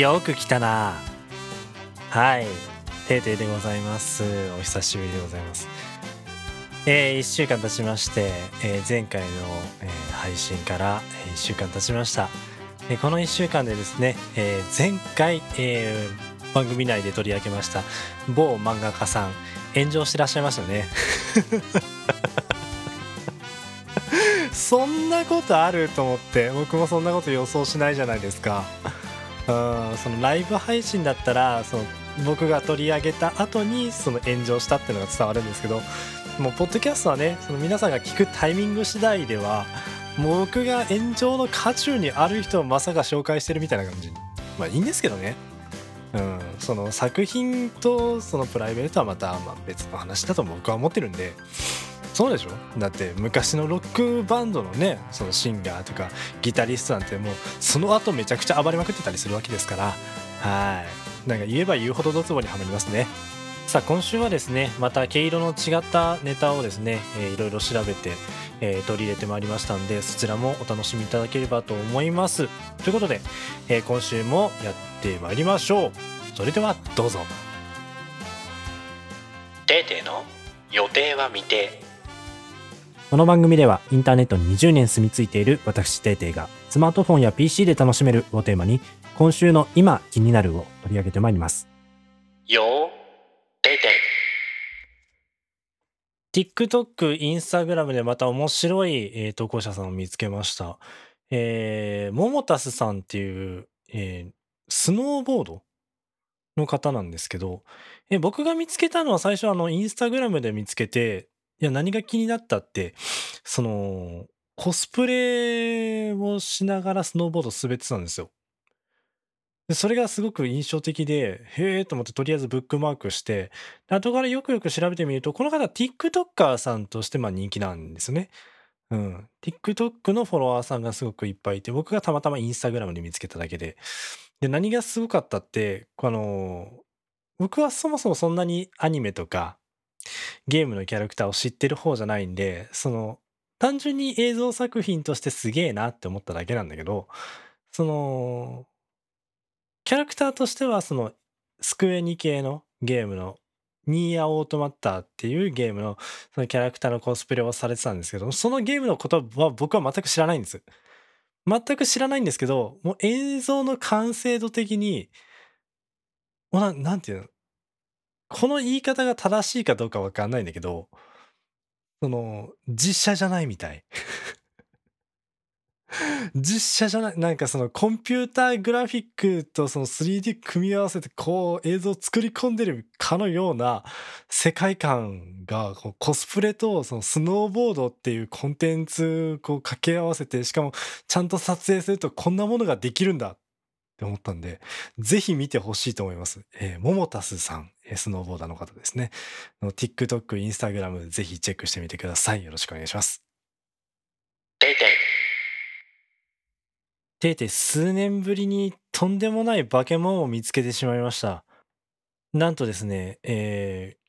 よく来たな。はい。ていていでございます。お久しぶりでございます。えー、1週間経ちまして、えー前回の、えー配信から1週間経ちました、えーこの1週間でですね、えー前回、えー番組内で取り上げました某漫画家さん炎上してらっしゃいましたね。そんなことあると思って僕もそんなこと予想しないじゃないですか。うんそのライブ配信だったらその僕が取り上げた後にその炎上したっていうのが伝わるんですけどもうポッドキャストはねその皆さんが聞くタイミング次第では僕が炎上の渦中にある人をまさか紹介してるみたいな感じ。まあいいんですけどね。うん、その作品とそのプライベートはまたまあ別の話だと僕は思ってるんで。そうでしょ？だって昔のロックバンドのねそのシンガーとかギタリストなんてもうその後めちゃくちゃ暴れまくってたりするわけですから。はい。なんか言えば言うほどドツボにはまりますね。さあ今週はですねまた毛色の違ったネタをですね、えーいろいろ調べて、えー取り入れてまいりましたんでそちらもお楽しみいただければと思います。ということで、えー今週もやってまいりましょう。それではどうぞ。テーテーの予定は未定。この番組ではインターネットに20年住み着いている私テイテイがスマートフォンや PC で楽しめるをテーマに今週の今気になるを取り上げてまいりますよーテーテ TikTok、Instagram でまた面白い、えー投稿者さんを見つけました。えー、モモタスさんっていう、えースノーボードの方なんですけど、えー僕が見つけたのは最初あの、インスタグラムで見つけて、いや、何が気になったって、その、コスプレをしながらスノーボード滑ってたんですよ。でそれがすごく印象的で、へえと思ってとりあえずブックマークして、後からよくよく調べてみると、この方 TikToker さんとしてまあ人気なんですね。うん。TikTok のフォロワーさんがすごくいっぱいいて、僕がたまたま Instagram で見つけただけで。で、何がすごかったって、あの、僕はそもそもそんなにアニメとかゲームのキャラクターを知ってる方じゃないんで、その、単純に映像作品としてすげえなって思っただけなんだけど、その、キャラクターとしてはそのスクエニ系のゲームのニーヤオートマッターっていうゲームのそのキャラクターのコスプレをされてたんですけど、そのゲームのことは僕は全く知らないんです。全く知らないんですけど、もう映像の完成度的に、もうななんていうの？この言い方が正しいかどうかわかんないんだけど、その、実写じゃないみたい。実写じゃない、なんかそのコンピューターグラフィックとその 3D 組み合わせてこう映像を作り込んでるかのような世界観がこうコスプレとそのスノーボードっていうコンテンツこう掛け合わせてしかもちゃんと撮影するとこんなものができるんだって思ったんでぜひ見てほしいと思います。えー、モモタスさん、スノーボーダーの方ですね。TikTok、Instagram ぜひチェックしてみてください。よろしくお願いします。テーテていて数年ぶりにとんでもない化け物を見つけてしまいました。なんとですね、えー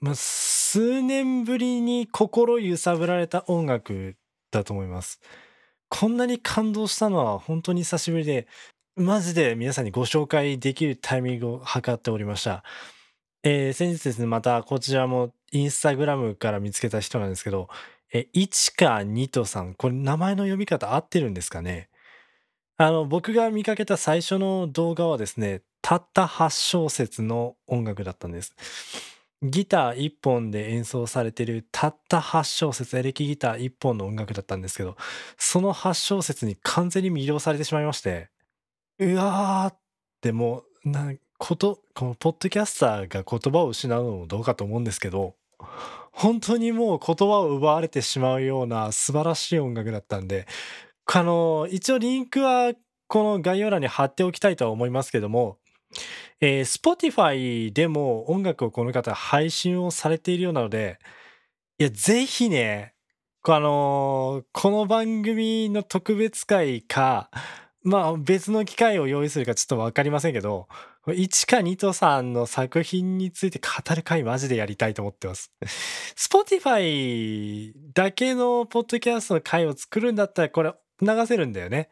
まあ、数年ぶりに心揺さぶられた音楽だと思います。こんなに感動したのは本当に久しぶりで、マジで皆さんにご紹介できるタイミングを測っておりました。えー先日ですね、またこちらもインスタグラムから見つけた人なんですけど、え、1か2とさん、これ名前の読み方合ってるんですかね？あの、僕が見かけた最初の動画はですね、たった8小節の音楽だったんです。ギター1本で演奏されてるたった8小節、エレキギター1本の音楽だったんですけど、その8小節に完全に魅了されてしまいまして、うわーってもう、な、こと、このポッドキャスターが言葉を失うのもどうかと思うんですけど、本当にもう言葉を奪われてしまうような素晴らしい音楽だったんで、あの、一応リンクはこの概要欄に貼っておきたいとは思いますけども、えー Spotify でも音楽をこの方配信をされているようなので、いや、ぜひね、あのこの番組の特別会か、まあ別の機会を用意するかちょっとわかりませんけど、1か2とさんの作品について語る回マジでやりたいと思ってます。Spotify だけのポッドキャストの回を作るんだったらこれ流せるんだよね。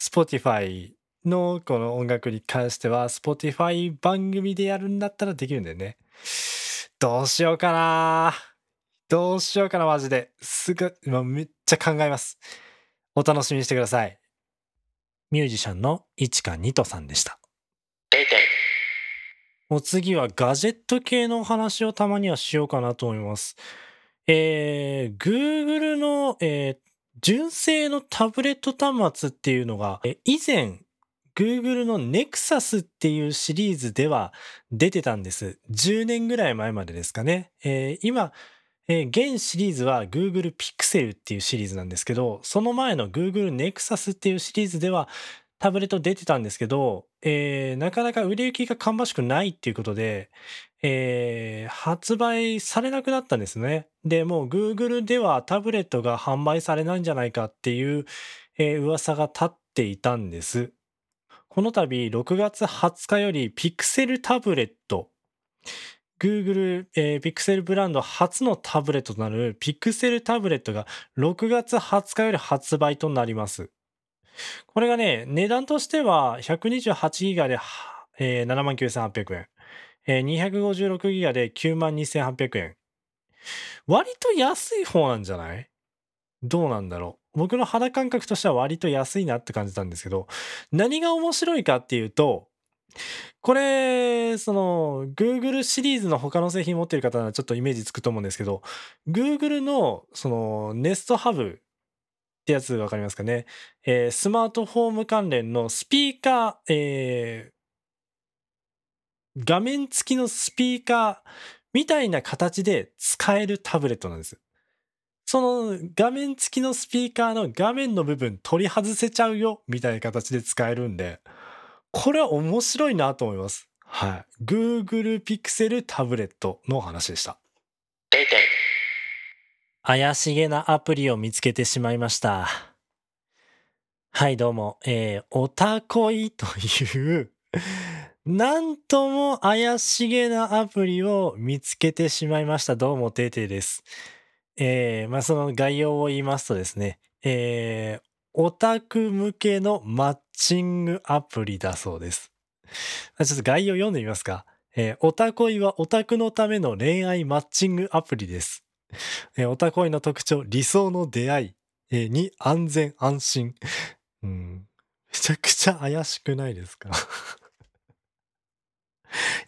Spotify のこの音楽に関しては Spotify 番組でやるんだったらできるんだよね。どうしようかなどうしようかなマジで。すぐ、今めっちゃ考えます。お楽しみにしてください。ミュージシャンの市川ニトさんでした。お次はガジェット系のお話をたまにはしようかなと思います。えー、Google の、えー純正のタブレット端末っていうのが、え以前、Google の Nexus っていうシリーズでは出てたんです。10年ぐらい前までですかね。えー今、えー現シリーズは Google Pixel っていうシリーズなんですけど、その前の Google Nexus っていうシリーズではタブレット出てたんですけど、えーなかなか売れ行きが芳しくないっていうことで、えー発売されなくなったんですね。で、もう Google ではタブレットが販売されないんじゃないかっていう、えー噂が立っていたんです。この度6月20日より Pixel タブレット Google、えー Pixel ブランド初のタブレットとなる Pixel タブレットが6月20日より発売となります。これがね、値段としては128ギガで、えー、79,800円。えー256ギガで92,800円。割と安い方なんじゃない？どうなんだろう。僕の肌感覚としては割と安いなって感じたんですけど、何が面白いかっていうと、これ、その、Google シリーズの他の製品持ってる方ならちょっとイメージつくと思うんですけど、Google の、その、Nest Hub ってやつわかりますかね。えースマートフォーム関連のスピーカー、えー画面付きのスピーカーみたいな形で使えるタブレットなんです。その画面付きのスピーカーの画面の部分取り外せちゃうよみたいな形で使えるんで、これは面白いなと思います。はい。Google Pixel タブレットの話でした。怪しげなアプリを見つけてしまいました。はい、どうも。えー、おたこいという、なんとも怪しげなアプリを見つけてしまいました。どうも、てーてです。えー、まあ、その概要を言いますとですね、えー、オタク向けのマッチングアプリだそうです。ちょっと概要読んでみますか。えー、オタコイはオタクのための恋愛マッチングアプリです。えーオタコイの特徴、理想の出会い。えー2、安全安心。うん。めちゃくちゃ怪しくないですか？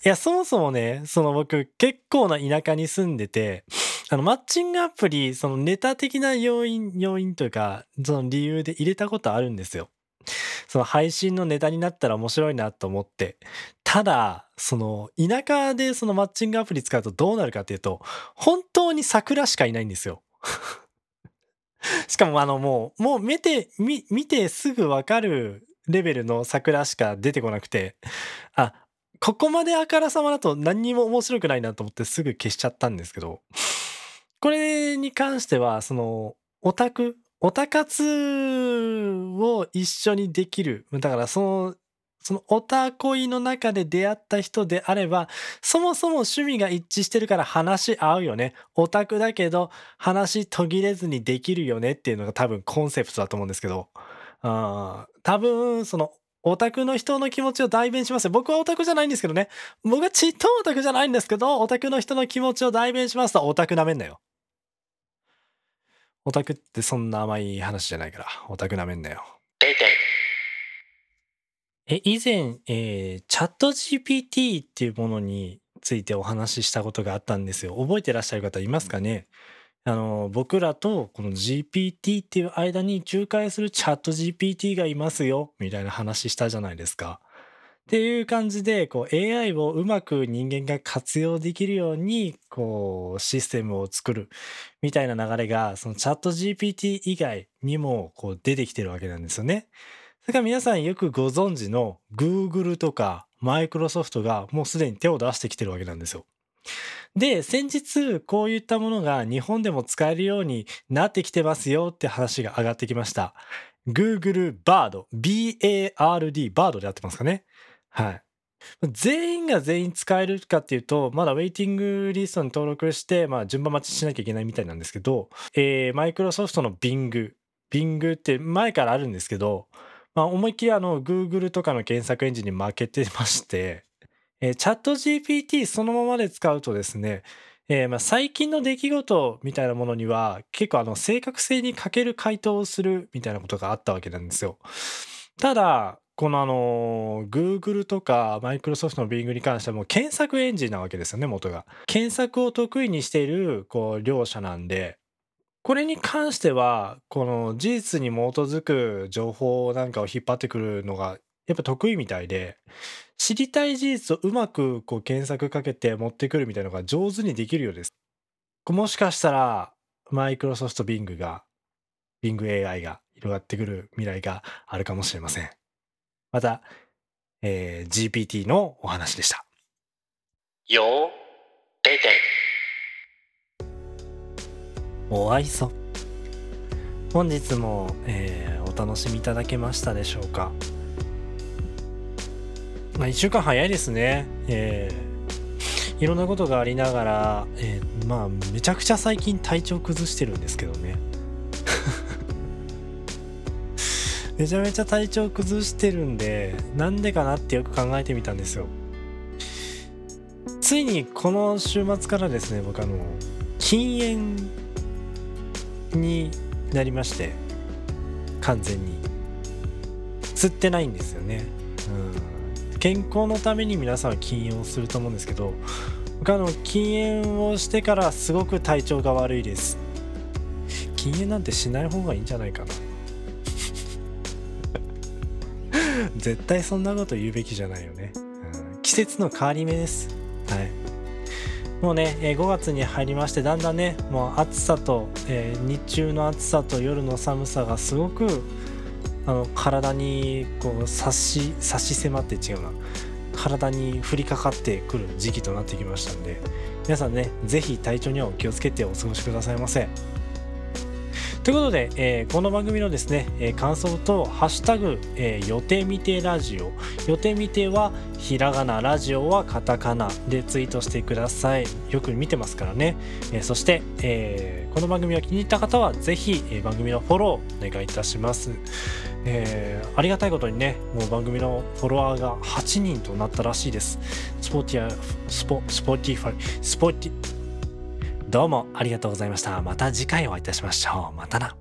いや、そもそもね、その僕、結構な田舎に住んでて、あの、マッチングアプリ、そのネタ的な要因、要因というか、その理由で入れたことあるんですよ。その配信のネタになったら面白いなと思って。ただ、その、田舎でそのマッチングアプリ使うとどうなるかっていうと、本当に桜しかいないんですよ。しかもあのもう、もう見て、見てすぐわかるレベルの桜しか出てこなくて、あ、ここまであからさまだと何にも面白くないなと思ってすぐ消しちゃったんですけど、これに関しては、その、オタク、オタ活を一緒にできる。だからその、そのオタ恋の中で出会った人であれば、そもそも趣味が一致してるから話合うよね。オタクだけど話途切れずにできるよねっていうのが多分コンセプトだと思うんですけど、あー多分そのオタクの人の気持ちを代弁します。僕はオタクじゃないんですけどね。僕はちっとオタクじゃないんですけど、オタクの人の気持ちを代弁しますとオタクなめんなよ。オタクってそんな甘い話じゃないから、オタクなめんなよ。え、以前、えーチャット GPT っていうものについてお話ししたことがあったんですよ。覚えてらっしゃる方いますかね？あの、僕らとこの GPT っていう間に仲介するチャット GPT がいますよ、みたいな話したじゃないですか。っていう感じで、こう AI をうまく人間が活用できるように、こうシステムを作るみたいな流れが、そのチャット GPT 以外にもこう出てきてるわけなんですよね。それから皆さんよくご存知の Google とか Microsoft がもうすでに手を出してきてるわけなんですよ。で、先日こういったものが日本でも使えるようになってきてますよって話が上がってきました。Google Bard、B-A-R-D、Bard でやってますかね。はい。全員が全員使えるかっていうと、まだウェイティングリストに登録して、まあ順番待ちしなきゃいけないみたいなんですけど、えー、マイクロソフトの Bing、Bing って前からあるんですけど、まあ、思いっきりあの Google とかの検索エンジンに負けてまして、えーチャット GPT そのままで使うとですね、えーまあ、最近の出来事みたいなものには結構あの正確性に欠ける回答をするみたいなことがあったわけなんですよ。ただこのあの Google とか Microsoft の Bing に関してはもう検索エンジンなわけですよね元が。検索を得意にしているこう両者なんでこれに関してはこの事実に基づく情報なんかを引っ張ってくるのがやっぱ得意みたいで知りたい事実をうまくこう検索かけて持ってくるみたいなのが上手にできるようです。もしかしたらマイクロソフト Bing が Bing AI が広がってくる未来があるかもしれません。また、えー GPT のお話でした。よーておあいそ。本日も、えーお楽しみいただけましたでしょうか。まあ1週間早いですね。えーいろんなことがありながら、えーまあめちゃくちゃ最近体調崩してるんですけどね。めちゃめちゃ体調崩してるんでなんでかなってよく考えてみたんですよ。ついにこの週末からですね僕あの禁煙になりまして完全に。吸ってないんですよね、うん、健康のために皆さんは禁煙をすると思うんですけど僕あの禁煙をしてからすごく体調が悪いです。禁煙なんてしない方がいいんじゃないかな。絶対そんなこと言うべきじゃないよね、うん、季節の変わり目です。はい。もうね、え5月に入りましてだんだんねもう暑さと、えー日中の暑さと夜の寒さがすごくあの体にこう差し差し迫って違うな。体に降りかかってくる時期となってきましたんで皆さんね是非体調にはお気をつけてお過ごしくださいませ。ということで、えーこの番組のですね、えー感想と「ハッシュタグ、えー予定未定ラジオ」予定未定はひらがなラジオはカタカナでツイートしてください。よく見てますからね、えそして、えこの番組が気に入った方はぜひ、え番組のフォローお願いいたします、えありがたいことにねもう番組のフォロワーが8人となったらしいです。スポティアスポ Spotify スポティどうもありがとうございました。また次回お会いいたしましょう。またな。